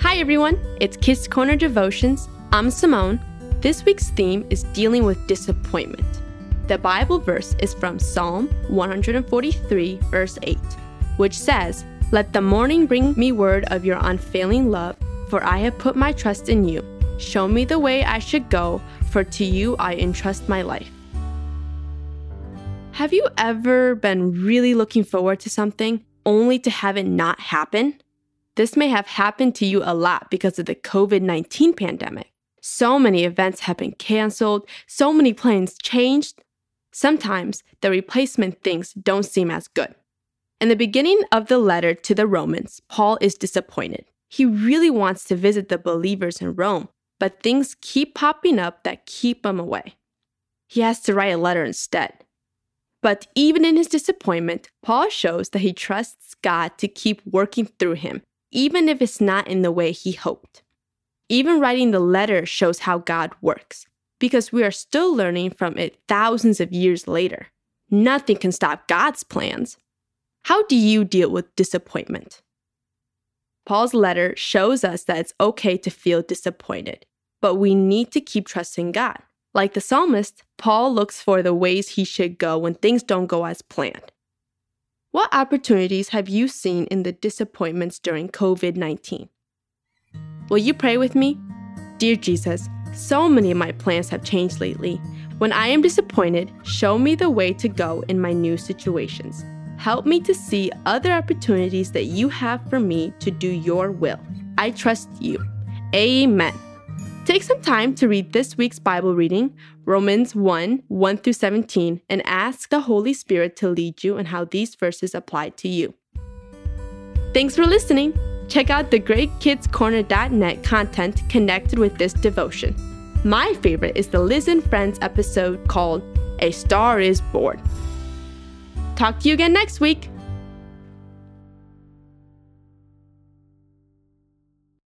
Hi, everyone. It's Kids Corner Devotions. I'm Simone. This week's theme is dealing with disappointment. The Bible verse is from Psalm 143, verse 8, which says, Let the morning bring me word of your unfailing love, for I have put my trust in you. Show me the way I should go, for to you I entrust my life. Have you ever been really looking forward to something only to have it not happen? This may have happened to you a lot because of the COVID 19 pandemic. So many events have been canceled, so many plans changed. Sometimes the replacement things don't seem as good. In the beginning of the letter to the Romans, Paul is disappointed. He really wants to visit the believers in Rome, but things keep popping up that keep him away. He has to write a letter instead. But even in his disappointment, Paul shows that he trusts God to keep working through him even if it's not in the way he hoped. Even writing the letter shows how God works, because we are still learning from it thousands of years later. Nothing can stop God's plans. How do you deal with disappointment? Paul's letter shows us that it's okay to feel disappointed, but we need to keep trusting God. Like the psalmist, Paul looks for the ways he should go when things don't go as planned. What opportunities have you seen in the disappointments during COVID 19? Will you pray with me? Dear Jesus, so many of my plans have changed lately. When I am disappointed, show me the way to go in my new situations. Help me to see other opportunities that you have for me to do your will. I trust you. Amen. Take some time to read this week's Bible reading, Romans 1 1 through 17, and ask the Holy Spirit to lead you in how these verses apply to you. Thanks for listening. Check out the greatkidscorner.net content connected with this devotion. My favorite is the Liz and Friends episode called A Star is Born. Talk to you again next week.